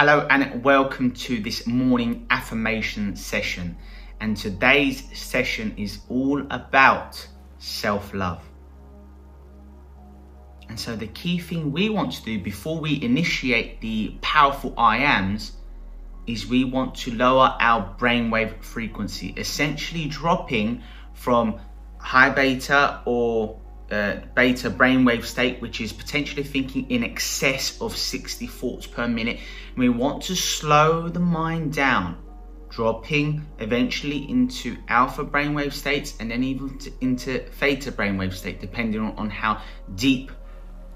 Hello and welcome to this morning affirmation session. And today's session is all about self love. And so, the key thing we want to do before we initiate the powerful I ams is we want to lower our brainwave frequency, essentially dropping from high beta or uh, beta brainwave state, which is potentially thinking in excess of 60 thoughts per minute. we want to slow the mind down, dropping eventually into alpha brainwave states and then even to, into theta brainwave state, depending on, on how deep,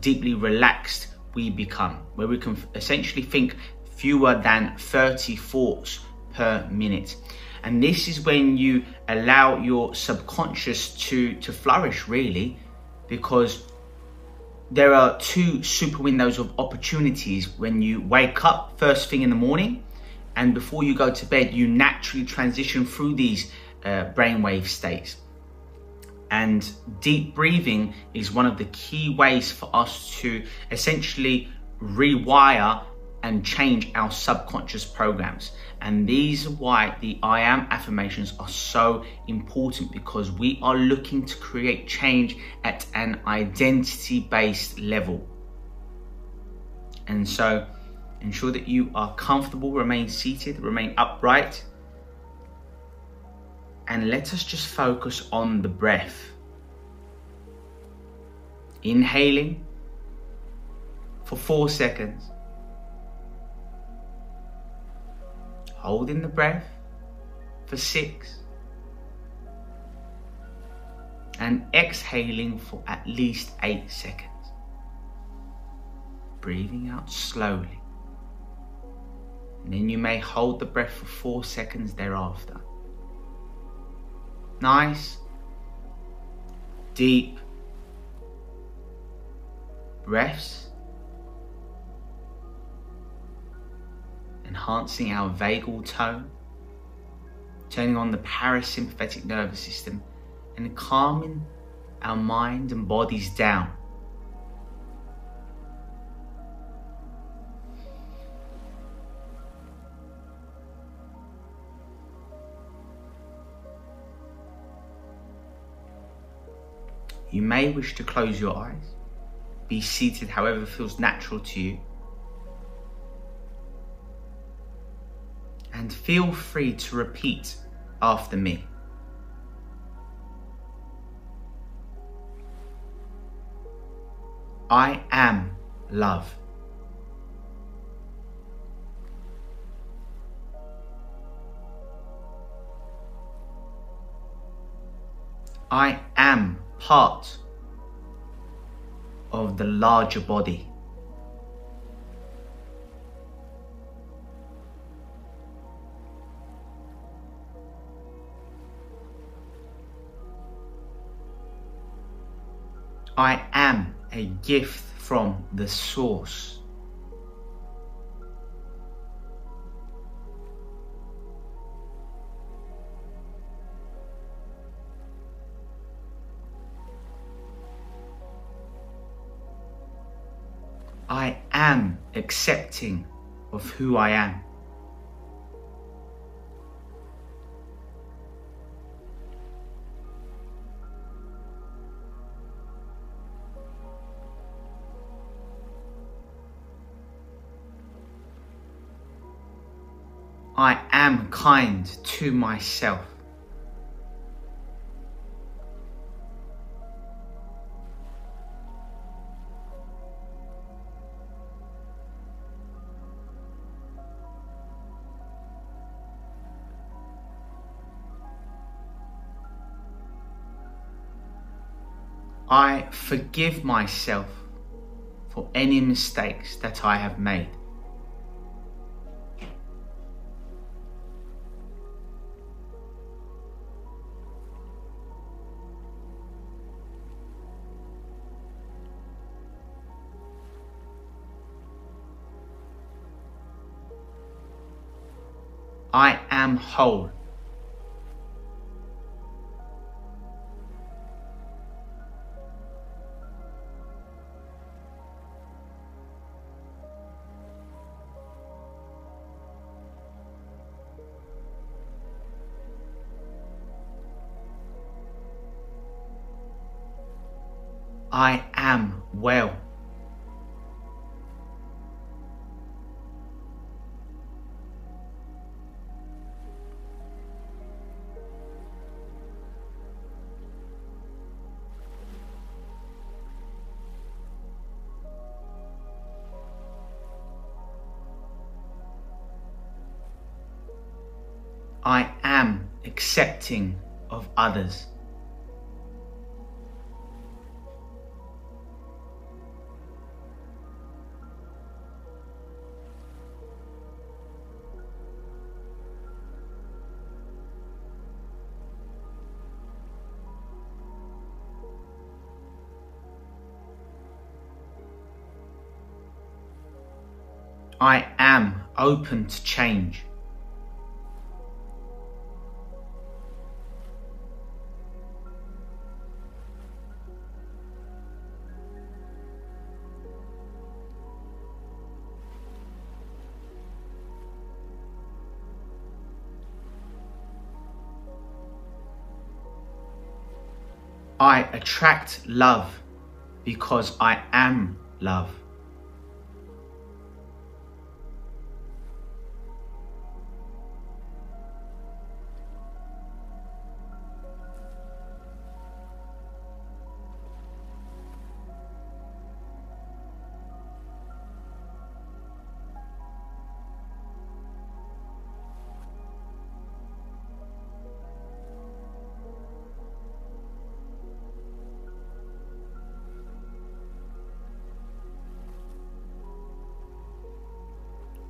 deeply relaxed we become, where we can essentially think fewer than 30 thoughts per minute. And this is when you allow your subconscious to, to flourish, really, because there are two super windows of opportunities when you wake up first thing in the morning and before you go to bed, you naturally transition through these uh, brainwave states. And deep breathing is one of the key ways for us to essentially rewire and change our subconscious programs. And these are why the I am affirmations are so important because we are looking to create change at an identity based level. And so ensure that you are comfortable, remain seated, remain upright. And let us just focus on the breath. Inhaling for four seconds holding the breath for six, and exhaling for at least eight seconds. Breathing out slowly. And then you may hold the breath for four seconds thereafter. Nice, deep breaths enhancing our vagal tone, turning on the parasympathetic nervous system, and calming our mind and bodies down. You may wish to close your eyes, be seated however feels natural to you. And feel free to repeat after me. I am love. I am part of the larger body. I am a gift from the source. I am accepting of who I am. I am kind to myself. I forgive myself for any mistakes that I have made. I am whole. I am well. Accepting of others. I am open to change. I attract love because I am love.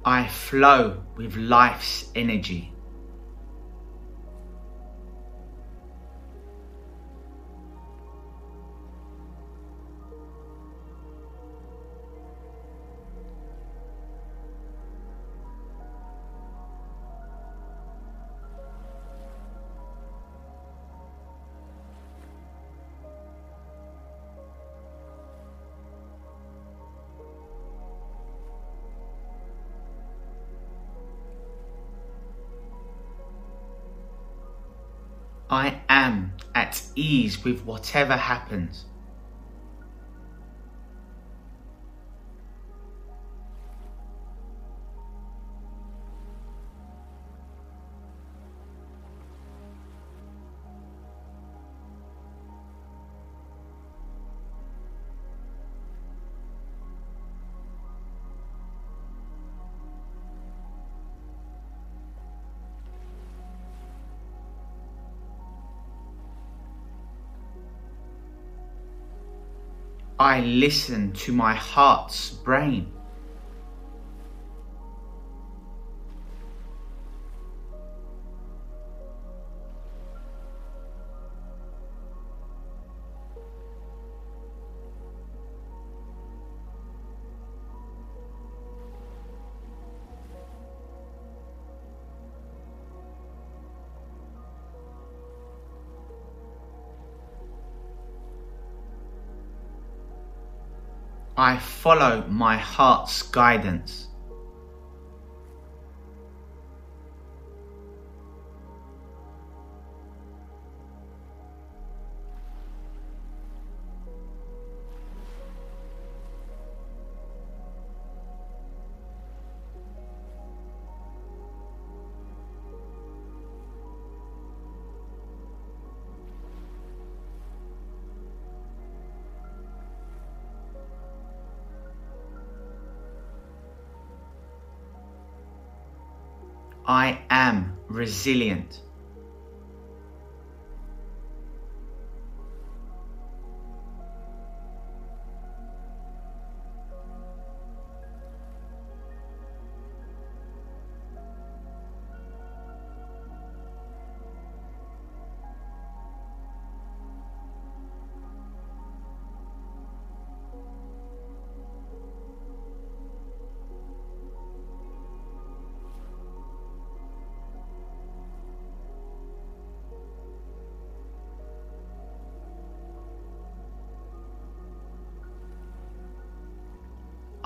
I flow with life's energy. I am at ease with whatever happens. I listen to my heart's brain. I follow my heart's guidance. I am resilient.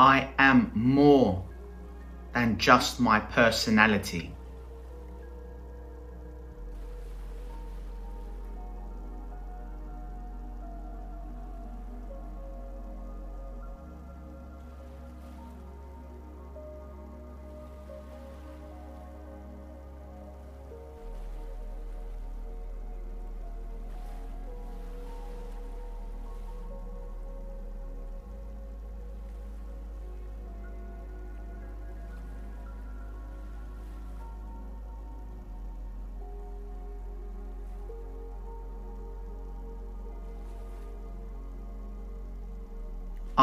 I am more than just my personality.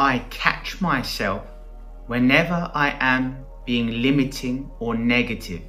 I catch myself whenever I am being limiting or negative.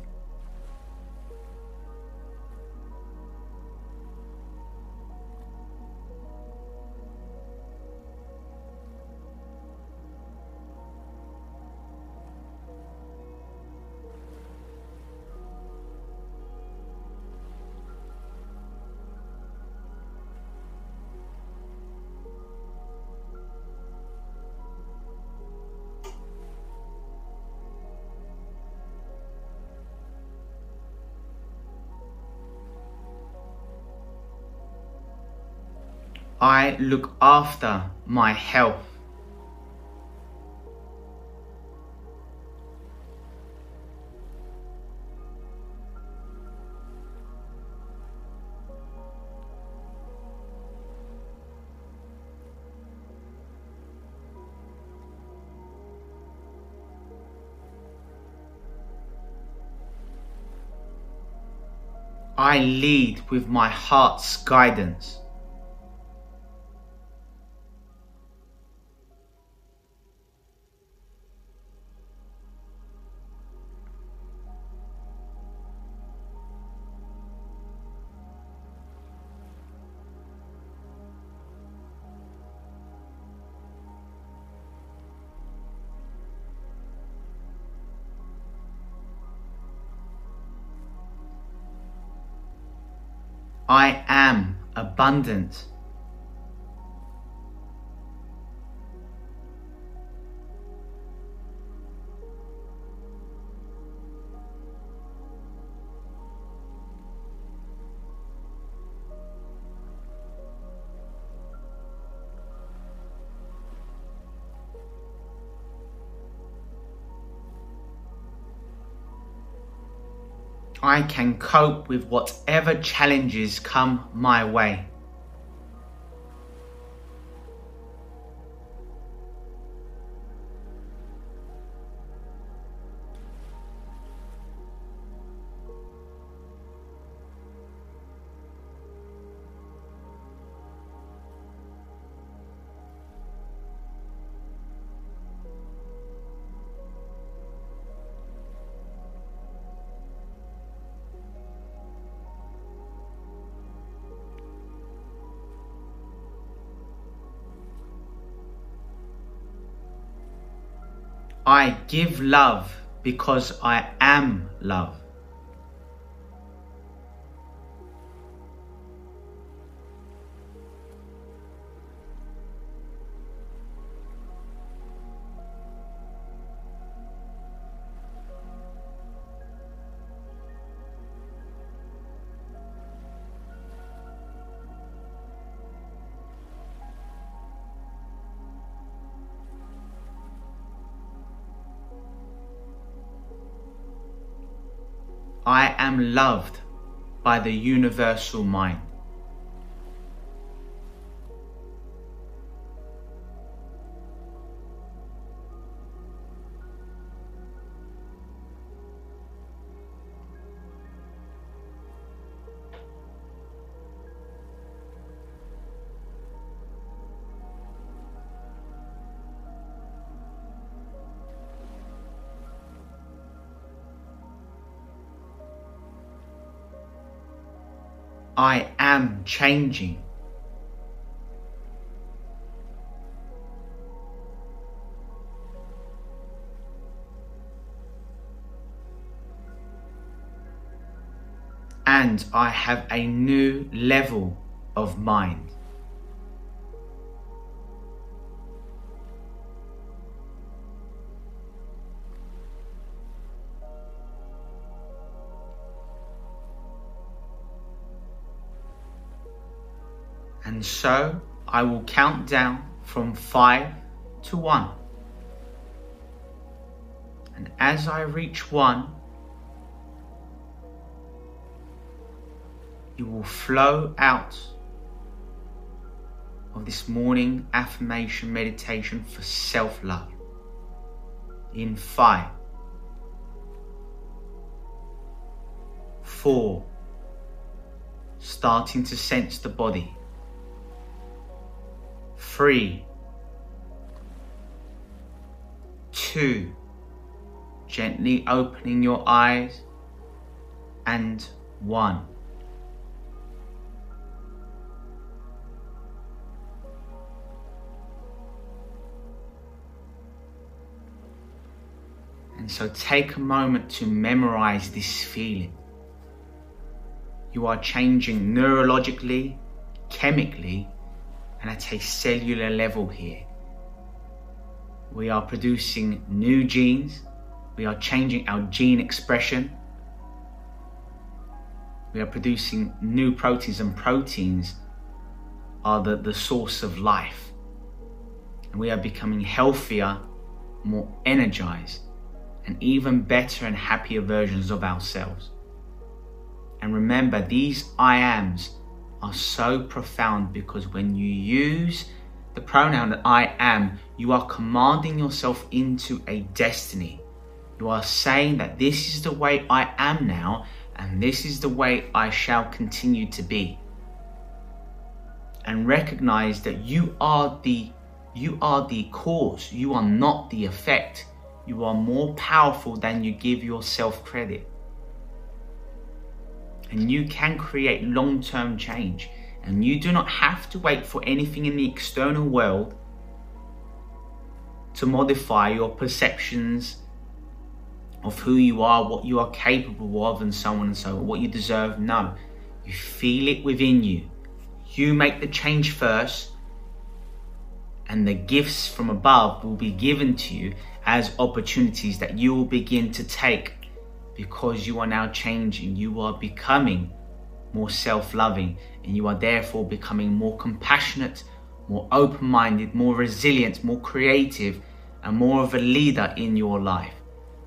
I look after my health. I lead with my heart's guidance. I am abundant. I can cope with whatever challenges come my way. I give love because I am love. I am loved by the universal mind. I am changing. And I have a new level of mind. And so I will count down from five to one. And as I reach one, you will flow out of this morning affirmation meditation for self love. In five, four, starting to sense the body three, two, gently opening your eyes, and one. And so take a moment to memorize this feeling. You are changing neurologically, chemically, and at a cellular level here. We are producing new genes. We are changing our gene expression. We are producing new proteins, and proteins are the, the source of life. And we are becoming healthier, more energized, and even better and happier versions of ourselves. And remember, these I ams are so profound because when you use the pronoun that I am, you are commanding yourself into a destiny. You are saying that this is the way I am now, and this is the way I shall continue to be. And recognize that you are the you are the cause, you are not the effect. You are more powerful than you give yourself credit. And you can create long term change. And you do not have to wait for anything in the external world to modify your perceptions of who you are, what you are capable of, and so on and so on, what you deserve. No, you feel it within you. You make the change first, and the gifts from above will be given to you as opportunities that you will begin to take because you are now changing. You are becoming more self loving, and you are therefore becoming more compassionate, more open minded, more resilient, more creative, and more of a leader in your life.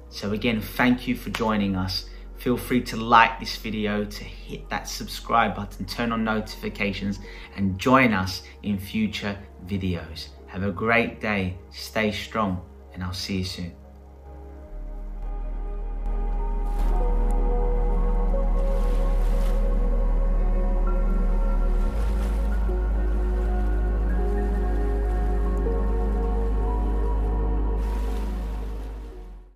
So, again, thank you for joining us. Feel free to like this video, to hit that subscribe button, turn on notifications, and join us in future videos. Have a great day, stay strong, and I'll see you soon.